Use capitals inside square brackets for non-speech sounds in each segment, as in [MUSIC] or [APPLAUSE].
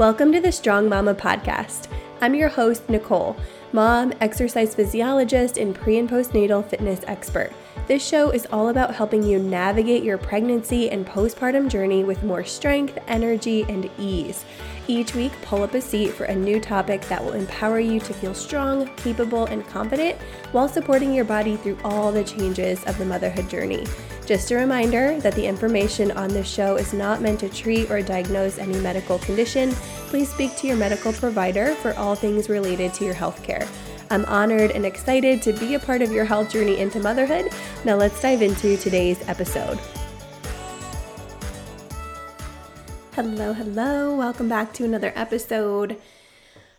Welcome to the Strong Mama podcast. I'm your host, Nicole, mom, exercise physiologist, and pre and postnatal fitness expert. This show is all about helping you navigate your pregnancy and postpartum journey with more strength, energy, and ease. Each week, pull up a seat for a new topic that will empower you to feel strong, capable, and confident while supporting your body through all the changes of the motherhood journey. Just a reminder that the information on this show is not meant to treat or diagnose any medical condition. Please speak to your medical provider for all things related to your healthcare. I'm honored and excited to be a part of your health journey into motherhood. Now, let's dive into today's episode. Hello, hello. Welcome back to another episode.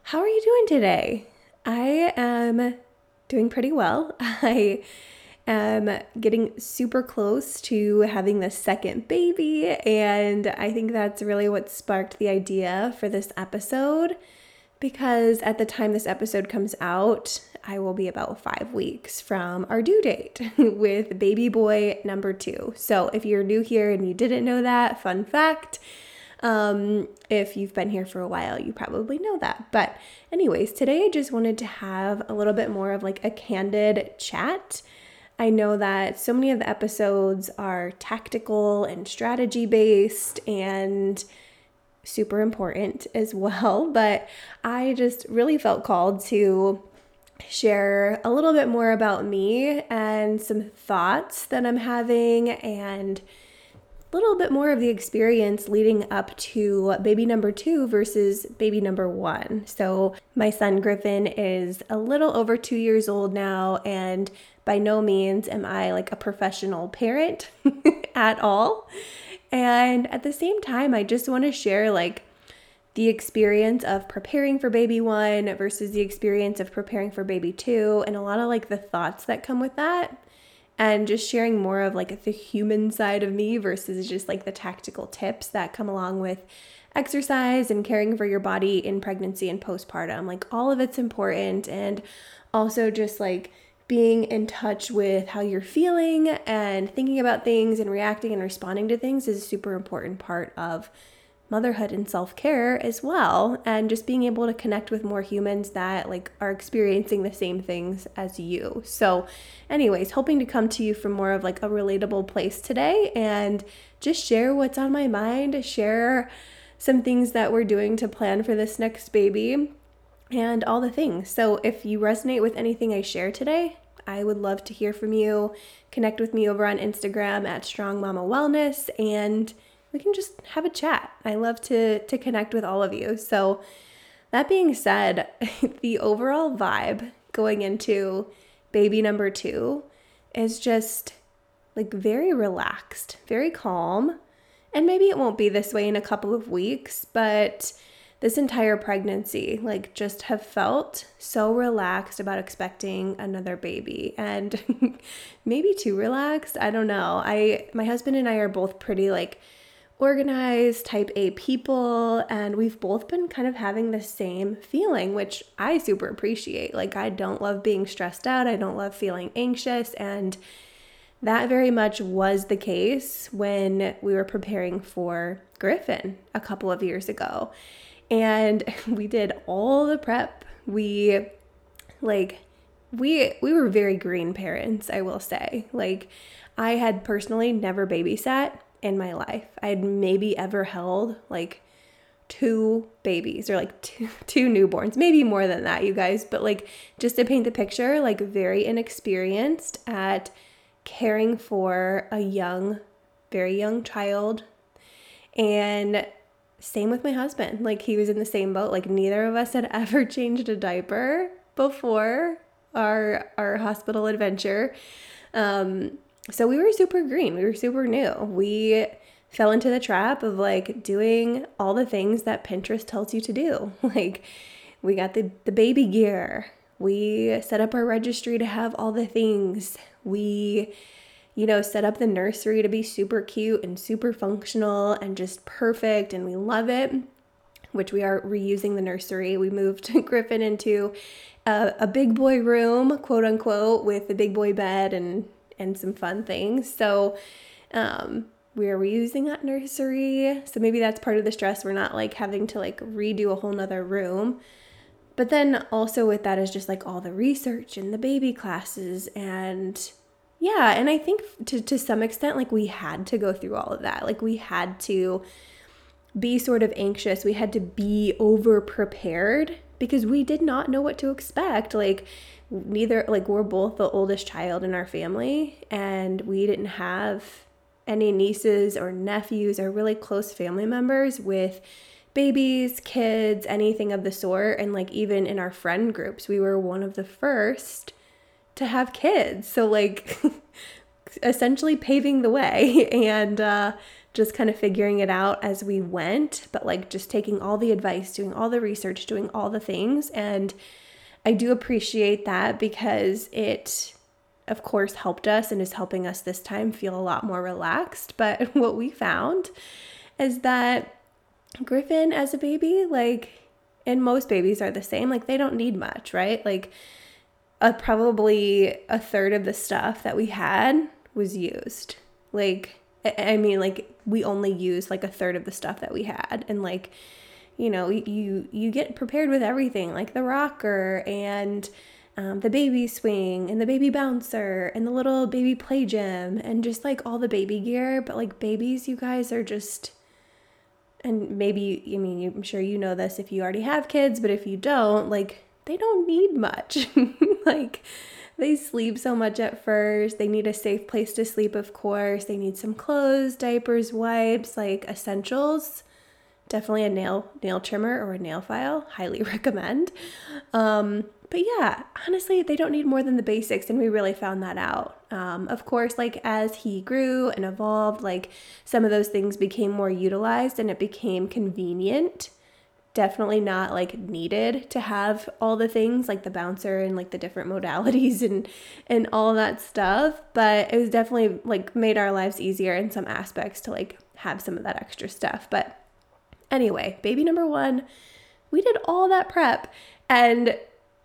How are you doing today? I am doing pretty well. [LAUGHS] I am getting super close to having the second baby, and I think that's really what sparked the idea for this episode because at the time this episode comes out, I will be about five weeks from our due date [LAUGHS] with baby boy number two. So if you're new here and you didn't know that, fun fact um, if you've been here for a while, you probably know that. But, anyways, today I just wanted to have a little bit more of like a candid chat. I know that so many of the episodes are tactical and strategy based and super important as [LAUGHS] well, but I just really felt called to share a little bit more about me and some thoughts that I'm having and a little bit more of the experience leading up to baby number two versus baby number one. So, my son Griffin is a little over two years old now, and by no means am I like a professional parent [LAUGHS] at all. And at the same time, I just want to share like the experience of preparing for baby one versus the experience of preparing for baby two, and a lot of like the thoughts that come with that and just sharing more of like the human side of me versus just like the tactical tips that come along with exercise and caring for your body in pregnancy and postpartum. Like all of it's important and also just like being in touch with how you're feeling and thinking about things and reacting and responding to things is a super important part of motherhood and self-care as well and just being able to connect with more humans that like are experiencing the same things as you. So anyways, hoping to come to you from more of like a relatable place today and just share what's on my mind, share some things that we're doing to plan for this next baby and all the things. So if you resonate with anything I share today, I would love to hear from you. Connect with me over on Instagram at Strong Mama Wellness and we can just have a chat. I love to to connect with all of you. So that being said, [LAUGHS] the overall vibe going into baby number 2 is just like very relaxed, very calm. And maybe it won't be this way in a couple of weeks, but this entire pregnancy, like, just have felt so relaxed about expecting another baby and [LAUGHS] maybe too relaxed. I don't know. I, my husband and I are both pretty like organized, type A people, and we've both been kind of having the same feeling, which I super appreciate. Like, I don't love being stressed out, I don't love feeling anxious, and that very much was the case when we were preparing for Griffin a couple of years ago. And [LAUGHS] we did all the prep. We like we we were very green parents, I will say. Like I had personally never babysat in my life. I had maybe ever held like two babies or like [LAUGHS] two, two newborns, maybe more than that, you guys. But like just to paint the picture, like very inexperienced at caring for a young, very young child. And same with my husband. Like he was in the same boat. Like neither of us had [LAUGHS] ever changed a diaper before our our hospital adventure. Um, so we were super green. We were super new. We fell into the trap of like doing all the things that Pinterest tells you to do. [LAUGHS] Like we got the the baby gear. We set up our registry to have all the things. We you know, set up the nursery to be super cute and super functional and just perfect and we love it. Which we are reusing the nursery. We moved [LAUGHS] Griffin into a, a big boy room, quote unquote, with a big boy bed and and some fun things. So, um, we're reusing that nursery. So maybe that's part of the stress. We're not like having to like redo a whole nother room. But then also with that is just like all the research and the baby classes and yeah, and I think to to some extent like we had to go through all of that. Like we had to be sort of anxious. We had to be over prepared because we did not know what to expect. Like neither like we're both the oldest child in our family and we didn't have any nieces or nephews or really close family members with babies, kids, anything of the sort. And like even in our friend groups, we were one of the first to have kids. So, like, [LAUGHS] essentially paving the way [LAUGHS] and uh, just kind of figuring it out as we went, but like just taking all the advice, doing all the research, doing all the things. And I do appreciate that because it, of course, helped us and is helping us this time feel a lot more relaxed. But [LAUGHS] what we found is that Griffin as a baby, like, and most babies are the same, like, they don't need much, right? Like, probably a third of the stuff that we had was used. Like, I mean, like, we only used like a third of the stuff that we had. And, like, you know, you you get prepared with everything, like the rocker and um, the baby swing and the baby bouncer and the little baby play gym and just like all the baby gear. But like babies, you guys are just and maybe I mean I'm sure you know this if you already have kids, but if you don't, like they don't need much. [LAUGHS] [LAUGHS] like they sleep so much at first. They need a safe place to sleep, of course. They need some clothes, diapers, wipes, like essentials. Definitely a nail nail trimmer or a nail file. Highly [LAUGHS] recommend. Um, but yeah, honestly, they don't need more than the basics, and we really found that out. Um, of course, like as he grew and evolved, like some of those things became more utilized and it became convenient. Definitely not like needed to have all the things like the bouncer and like the different [LAUGHS] modalities and and all that stuff, but it was definitely like made our lives easier in some aspects to like have some of that extra stuff. But anyway, baby number 1, we did all that prep and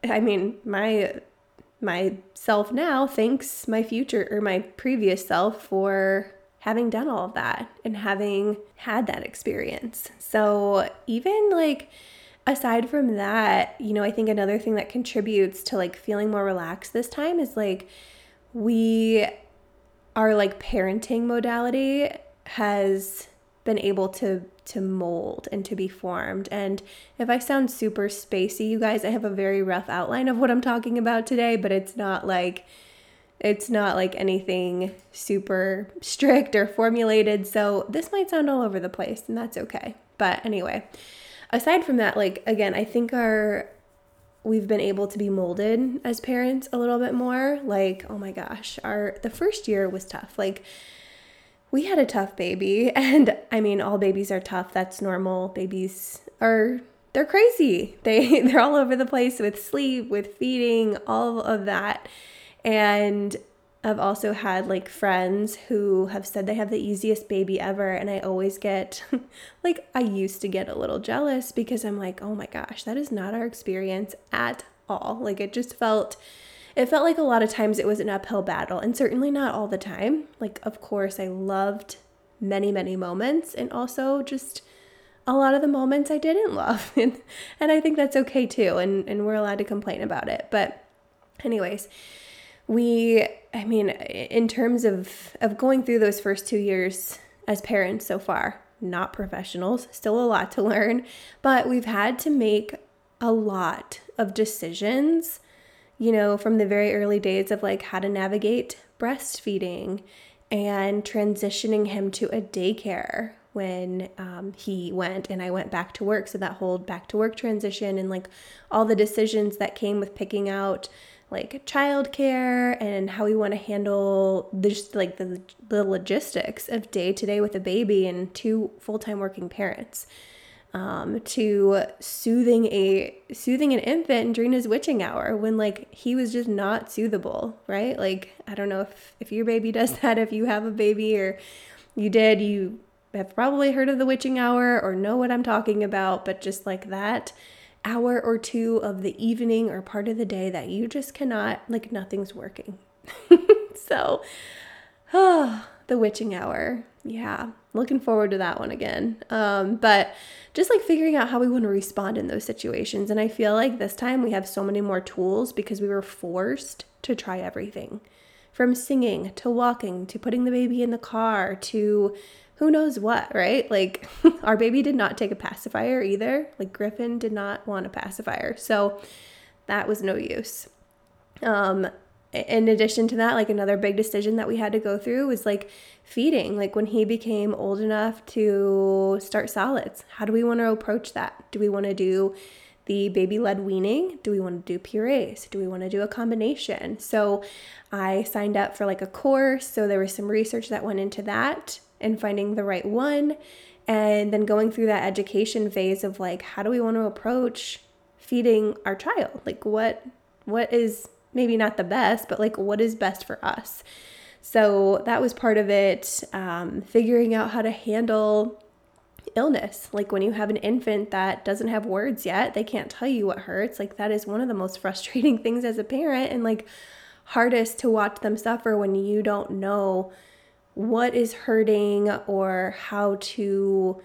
I mean, my myself now thanks my future or my previous self for having done all of that and having had that experience. So, even like aside from that, you know, I think another thing that contributes to like feeling more relaxed this time is like we our like parenting modality has been able to to mold and to be formed. And if I sound super spacey, you guys, I have a very rough outline of what I'm talking about today, but it's not like it's not like anything super strict or formulated. So this might sound all over the place, and that's okay. But anyway, aside from that, like again, I think our we've been able to be molded as parents a little bit more. Like, oh my gosh, our the first year was tough. Like we had a tough baby [LAUGHS] and I mean all babies are tough. That's normal. Babies are they're crazy. They [LAUGHS] they're all over the place with sleep, with feeding, all of that. And I've also had like friends who have said they have the easiest baby ever and I always get [LAUGHS] like I used to get a little jealous because I'm like, "Oh my gosh, that is not our experience at all." Like it just felt it felt like a lot of times it was an uphill battle, and certainly not all the time. Like, of course, I loved many, many moments, and also just a lot of the moments I didn't love. [LAUGHS] and, and I think that's okay too, and, and we're allowed to complain about it. But, anyways, we, I mean, in terms of, of going through those first two years as parents so far, not professionals, still a lot to learn, but we've had to make a lot of decisions you know, from the very early days of like how to navigate breastfeeding and transitioning him to a daycare when um, he went and I went back to work. So that whole back to work transition and like all the decisions that came with picking out like childcare and how we want to handle just like the, the logistics of day to day with a baby and two full time working parents um, to soothing a soothing an infant during his witching hour when like he was just not soothable, right? Like I don't know if if your baby does [LAUGHS] that, if you have a baby or you did, you have probably heard of the witching hour or know what I'm talking about, but just like that hour or two of the evening or part of the day that you just cannot like nothing's working. [LAUGHS] so, oh, [SIGHS] the witching hour yeah, looking forward to that one again. Um, but just like figuring out how we want to respond in those situations. And I feel like this time we have so many more tools because we were forced to try everything from singing to walking to putting the baby in the car to who knows what, right? Like [LAUGHS] our baby did not take a pacifier either. Like Griffin did not want a pacifier. So that was no use. Um, in addition to that, like another big decision that we had to go through was like feeding. Like when he became old enough to start solids, how do we want to approach that? Do we want to do the baby led weaning? Do we want to do purees? Do we want to do a combination? So I signed up for like a course. So there was some research that went into that and finding the right one. And then going through that education phase of like, how do we want to approach feeding our child? Like what what is maybe not the best, but like what is best for us? So that was part of it. Um, figuring out how to handle illness. Like when you have an infant that doesn't have words yet, they can't tell you what hurts. Like that is one of the most [LAUGHS] frustrating things as a parent and like hardest to watch them suffer when you don't know what is hurting or how to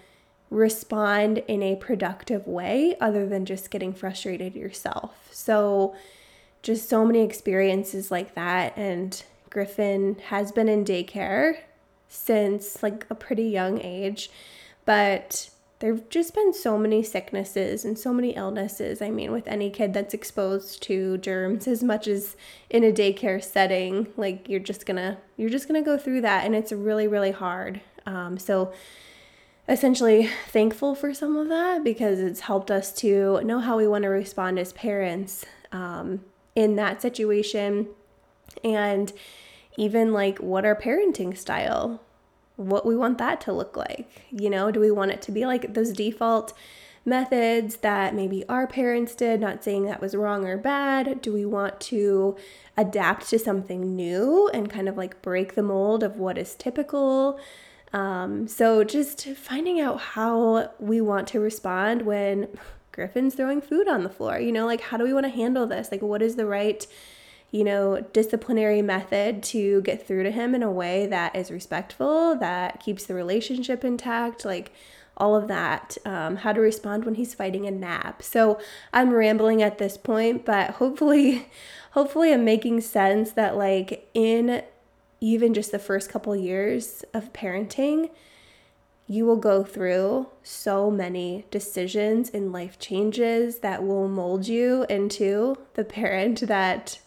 respond in a productive way other than just getting frustrated yourself. So, just so many experiences like that. And Griffin has been in daycare since like a pretty young age, but there've just been so many sicknesses and so many illnesses. I mean, with any kid that's exposed to germs as much as in a daycare setting, like you're just gonna you're just gonna go through that, and it's really really hard. Um, so essentially thankful for some of that because it's helped us to know how we want to respond as parents um, in that situation and even like what our parenting style what we want that to look like. You know, do we want it to be like those default methods that maybe our parents did, not saying that was wrong or bad? Do we want to adapt to something new and kind of like break the mold of what is typical? Um, so just finding out how we want to respond when [LAUGHS] Griffin's throwing food on the floor. You know, like how do we want to handle this? Like, what is the right you know, disciplinary method to get through to him in a way that is respectful, that keeps the relationship intact, like all of that. Um, how to respond when he's fighting a nap. So I'm rambling at this point, but hopefully, [LAUGHS] hopefully, I'm making sense that like in even just the first couple years of parenting, you will go through so many decisions and life changes that will mold you into the parent [LAUGHS] that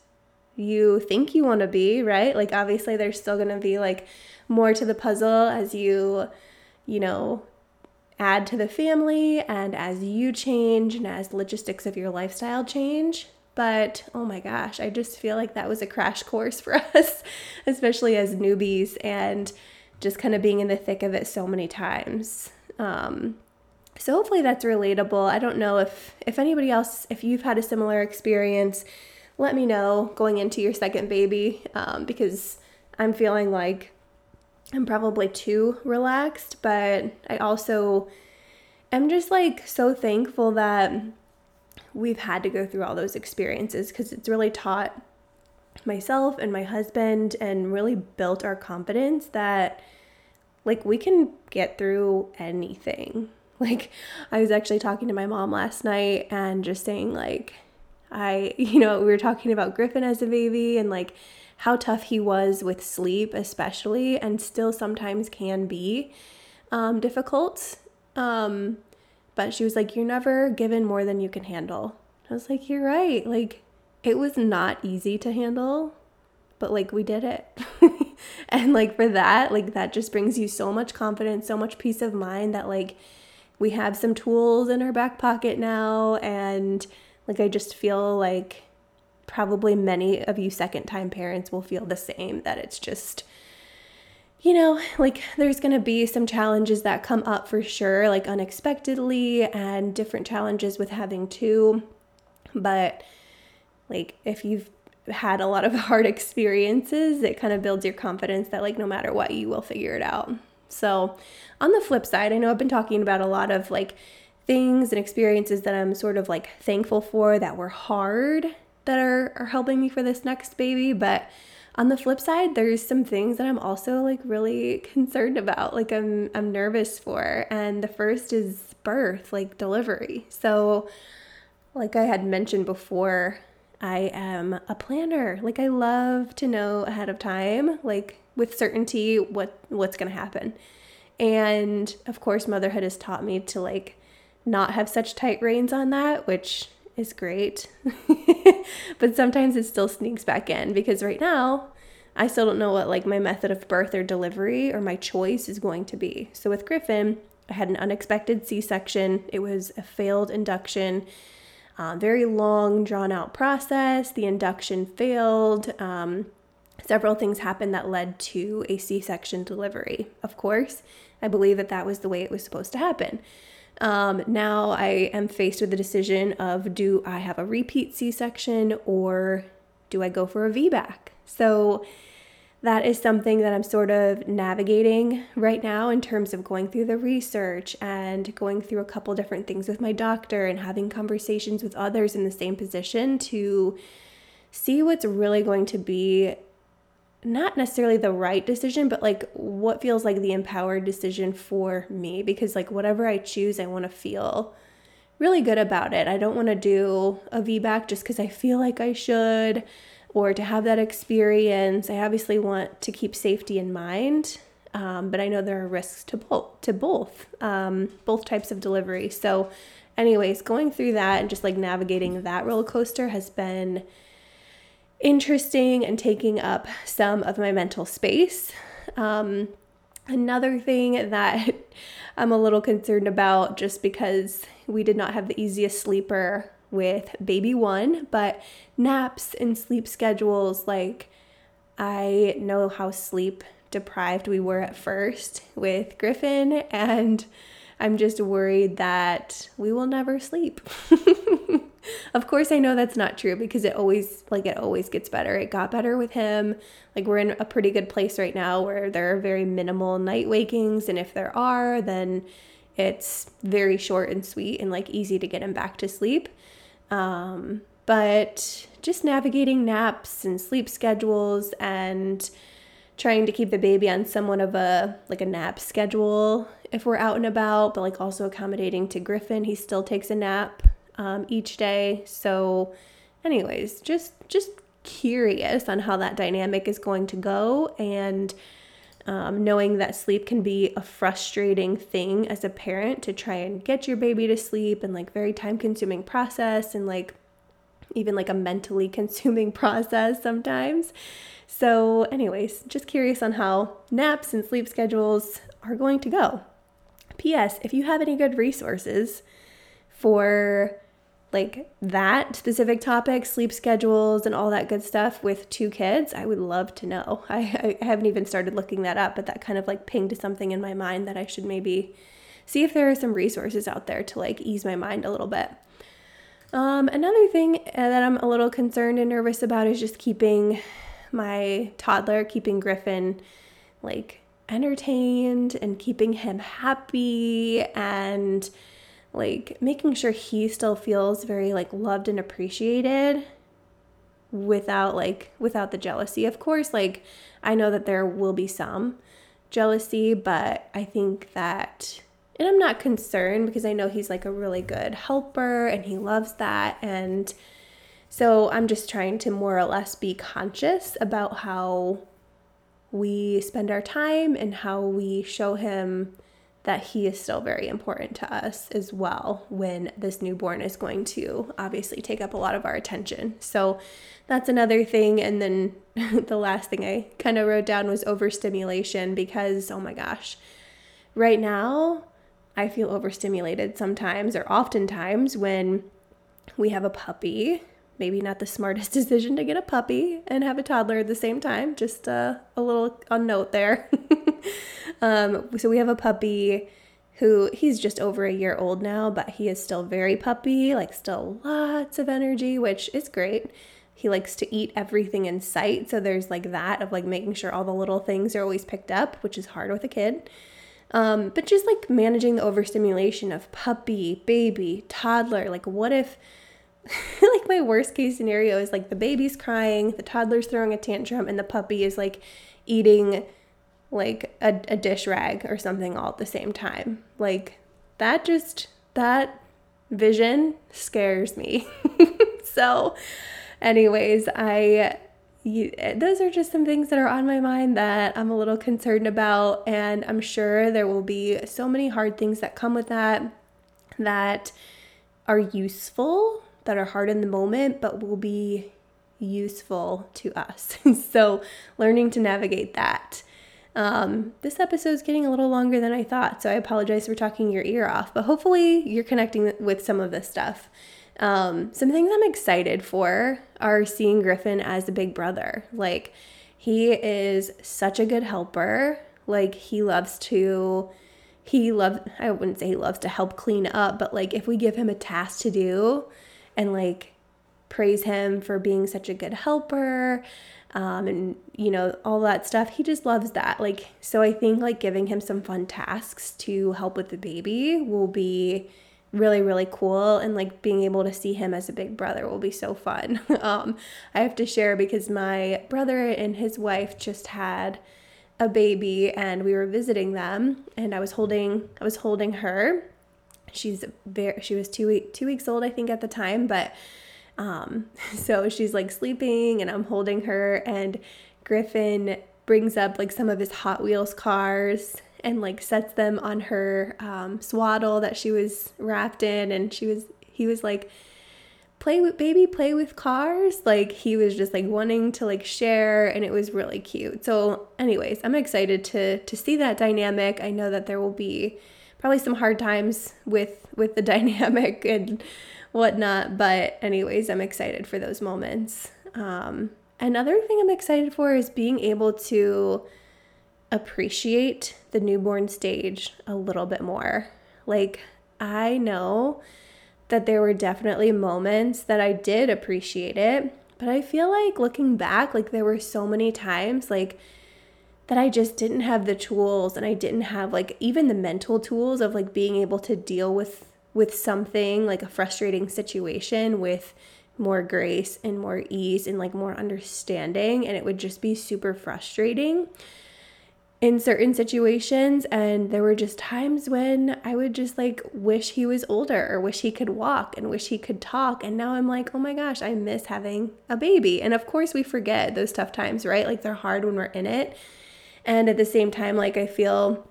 you think you want to be, right? Like, obviously, there's still going to be like more to the puzzle as you, you know, add to the family and as you change and as logistics of your lifestyle change. But oh my gosh, I just feel like that was a crash course for [LAUGHS] us, especially as newbies and just kind of being in the thick of it so many times. Um, so hopefully that's relatable. I don't know if if anybody else, if you've had a similar experience let me know going into your second baby um, because I'm feeling like I'm probably too relaxed, but I also am just like so thankful that we've had to go through all those experiences because it's really taught myself and my husband and really built our confidence that like we can get through anything. [LAUGHS] Like I was actually talking to my mom last night and just saying like I, [LAUGHS] you know, we were talking about Griffin as a baby and like how tough he was with sleep, especially, and still sometimes can be um, difficult. Um, but she was like, You're never given more than you can handle. I was like, You're right. Like, it was not easy to handle, but like, we did it. [LAUGHS] and like, for that, like, that just brings you so much confidence, so much peace of mind that like we have some tools in our back pocket now and like, I just feel like probably many of you second time parents will feel the same that it's just, you know, like there's going to be some challenges that come up for sure, like unexpectedly, and different challenges with having two. But like, if you've had a lot of [LAUGHS] hard experiences, it kind of builds your confidence that, like, no matter what, you will figure it out. So, on the flip side, I know I've been talking about a lot of like things and experiences that I'm sort of like thankful for that were hard that are, are helping me for this next baby. But on the flip side, there's some things that I'm also like really concerned about, like I'm I'm nervous for. And the first is birth, like delivery. So like I had mentioned before, I am a planner. Like I love to know ahead of time, like with certainty what what's going to happen. And of course, motherhood has taught me to like not have such tight reins on that, which is great. [LAUGHS] but sometimes it still sneaks back in because right now I still don't know what like my method of birth or delivery or my choice is going to be. So with Griffin, I had an unexpected C-section. It was a failed induction. Uh, very long, drawn out process. The induction failed. Um, several things happened that led to a C section delivery. Of course, I believe that that was the way it was supposed to happen. Um, now I am faced with the decision of do I have a repeat C section or do I go for a VBAC? So that is something that I'm sort of navigating right now in terms of going through the research and going through a couple different things with my doctor and having conversations with others in the same position to see what's really going to be not necessarily the right decision, but like what feels like the empowered decision for me because like whatever I choose, I want to feel really good about it. I don't want to do a VBAC just because I feel like I should or to have that experience. I obviously want to keep safety in mind, um, but I know there are risks to both to both um, both types of delivery. So, anyways, going through that and just like navigating that roller coaster has been interesting and taking up some of my mental space. Um, another thing that [LAUGHS] I'm a little concerned about just because we did not have the easiest sleeper with baby one, but naps and sleep schedules, like I know how sleep deprived we were at first with Griffin, and I'm just worried that we will never sleep. [LAUGHS] [LAUGHS] of course, I know that's not true because it always, like, it always gets better. It got better with him. Like, we're in a pretty good place right now where there are very minimal night wakings. And if there are, then it's very short and sweet and like easy to get him back to sleep. Um, but just navigating naps and sleep schedules and trying to keep the baby on somewhat of a like a nap schedule if we're out and about, but like also accommodating to Griffin. He still takes a nap um, each day. So, anyways, just just curious on how that dynamic is going to go and um, knowing that sleep can be a frustrating thing as a parent to try and get your baby to sleep and like very time consuming process and like even like a mentally [LAUGHS] consuming process sometimes. So, anyways, just curious on how naps and sleep schedules are going to go. P.S. If you have any good resources for like that specific topic, sleep schedules, and all that good stuff with two kids, I would love to know. [LAUGHS] I, I haven't even started looking that up, but that kind of like pinged something in my mind that I should maybe see if there are some resources out there to like ease my mind a little bit. Um, another thing uh, that I'm a little concerned and nervous about is just keeping my toddler, keeping Griffin like entertained and keeping him happy and like making sure he still feels very like loved and appreciated without like without the jealousy. Of course, like I know that there will be some jealousy, but I think that and I'm not concerned because I know he's like a really good helper and he loves that and so I'm just trying to more or less be conscious about how we spend our time and how we show him that he is still very important to us as well when this newborn is going to obviously take up a lot of our attention. So that's another thing. And then [LAUGHS] the last thing I kind of wrote down was overstimulation because, oh my gosh, right now I feel overstimulated sometimes or oftentimes when we have a puppy. Maybe not the smartest [LAUGHS] decision to get a puppy and have a toddler at the same time. Just uh, a little a note there. [LAUGHS] Um, so we have a puppy who he's just over a year old now, but he is still very puppy, like still lots of energy, which is great. He likes to eat everything in sight, so there's like that of like making sure all the little things are always picked up, which is hard with a kid. Um, but just like managing the overstimulation of puppy, baby, toddler, like what if [LAUGHS] like my worst case scenario is like the baby's crying, the toddler's throwing a tantrum, and the puppy is like eating like a, a dish rag or something all at the same time. Like that just that vision scares me. [LAUGHS] so anyways, I you, those are just some things that are on my mind that I'm a little concerned about and I'm sure there will be so many hard things that come with that that are useful, that are hard in the moment but will be useful to us. [LAUGHS] so, learning to navigate that. Um, this episode is getting a little longer than I thought, so I apologize for talking your ear off, but hopefully you're connecting with some of this stuff. Um, some things I'm excited for are seeing Griffin as a big brother. Like, he is such a good helper. Like, he loves to, he loves, I wouldn't say he loves to help clean up, but like, if we give him a task to do and like praise him for being such a good helper, um, and you know all that stuff. He just loves that. Like so i think like giving him some fun tasks to help with the baby will be really really cool. And like being able to see him as a big brother will be so fun. [LAUGHS] Um, i have to share because my brother and his wife just had a baby and we were visiting them and i was holding i was holding her. She's very she was two week two weeks old i think at the time but um, [LAUGHS] so she's like sleeping and i'm holding her and griffin brings up like some of his hot wheels cars and like sets them on her um, swaddle that she was wrapped in and she was he was like play with baby play with cars. Like he was just like wanting to like share and it was really cute. So anyways i'm excited to to see that dynamic. I know that there will be probably some hard times with with the [LAUGHS] dynamic and whatnot but anyways i'm excited for those moments um another thing i'm excited for is being able to appreciate the newborn stage a little bit more. Like, I know that there were definitely moments that I did appreciate it, but I feel like looking back, like, there were so many times, like, that I just didn't have the tools and I didn't have like even the mental tools of like being able to deal with with something like a frustrating situation with more grace and more ease and like more understanding and it would just be super frustrating in certain situations and there were just times when I would just like wish he was older or wish he could walk and wish he could talk and now I'm like, "Oh my gosh, I miss having a baby." And of course we forget those tough times, right? Like they're hard when we're in it. And at the same time like I feel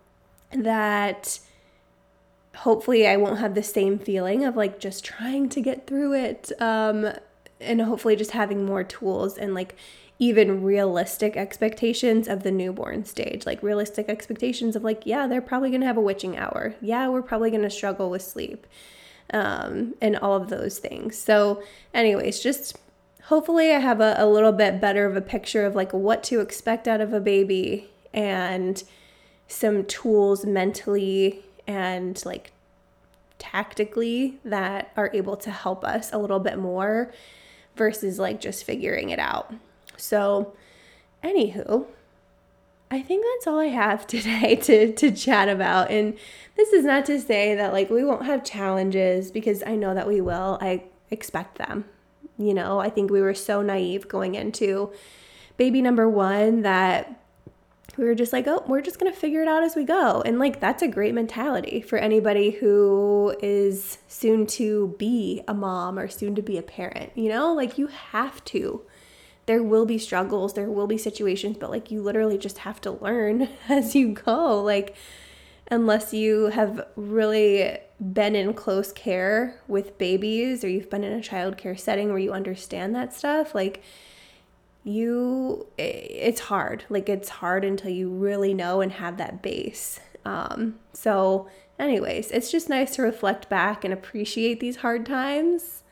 that hopefully I won't have the same feeling of like just trying to get through it um and hopefully just having more tools and like even realistic expectations of the newborn stage, like realistic expectations of like, yeah, they're probably gonna have a witching hour. Yeah, we're probably gonna struggle with sleep, um, and all of those things. So, anyways, just hopefully I have a, a little bit better of a picture of like what to expect out of a baby and some tools mentally and like tactically that are able to help us a little bit more versus like just figuring it out. So, anywho, I think that's all I have [LAUGHS] today to, to chat about. And this is not to say that like we won't have challenges because I know that we will. I expect them. You know, I think we were so naive going into baby number one that we were just like, oh, we're just going to figure it out as we go. And like, that's a great mentality for anybody who is soon to be a mom or soon to be a parent. You know, like you have to there will be struggles, there will be situations, but like you literally just have to learn [LAUGHS] as you go. Like, unless you have really been in close care with babies or you've been in a child care setting where you understand that stuff, like, you it's hard like it's hard until you really know and have that base um so anyways it's just nice to reflect back and appreciate these hard times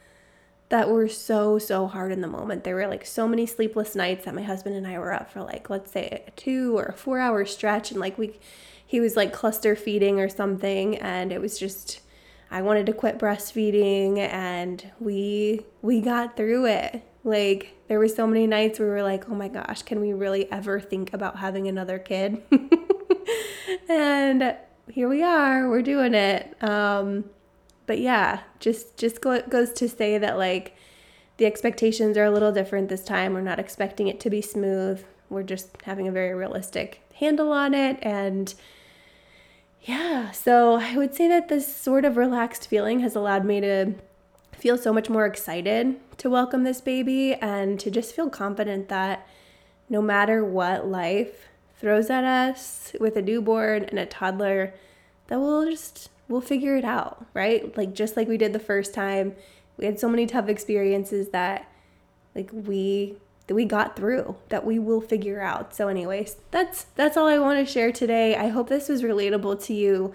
that were so so hard in the moment. There were like so many sleepless nights that my husband and I were up for like let's say a 2 or a 4 hour stretch and like we he was like cluster feeding or something and it was just I wanted to quit breastfeeding and we we got through it. Like there were so many nights we were like, "Oh my gosh, can we really ever think about having another kid?" [LAUGHS] and here we are, we're doing it. Um but yeah, just just go, goes to say that like the expectations are a little different this time. We're not expecting it to be smooth. We're just having a very realistic handle on it and yeah, so I would say that this sort of relaxed feeling has allowed me to feel so much more excited to welcome this baby and to just feel confident that no matter what life throws at us with a newborn and a toddler, that we'll just we'll figure it out, right? Like just like we did the first time. We had so many tough experiences that like we that we got through that we will figure out. So anyways, that's that's all I want to share today. I hope this was relatable to you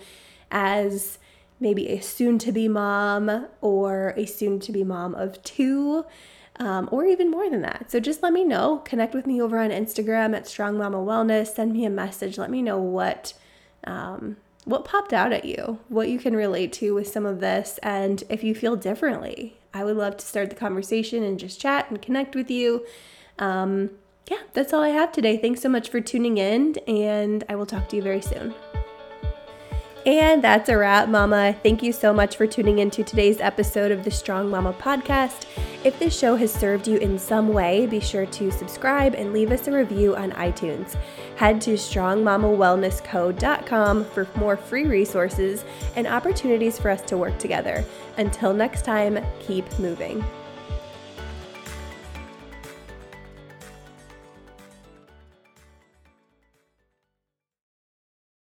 as maybe a soon to be mom or a soon to be mom of two. Um, or even more than that. So just let me know. Connect with me over on Instagram at Strong Mama Wellness. Send me a message. Let me know what um, what popped out at you, what you can relate to with some of this, and if you feel differently. I would love to start the conversation and just chat and connect with you. Um, yeah, that's all I have today. Thanks so much for tuning in, and I will talk to you very soon. And that's a wrap, Mama. Thank you so much for tuning into today's episode of the Strong Mama podcast. If this show has served you in some way, be sure to subscribe and leave us a review on iTunes. Head to strongmamawellnessco.com for more free resources and opportunities for us to work together. Until next time, keep moving.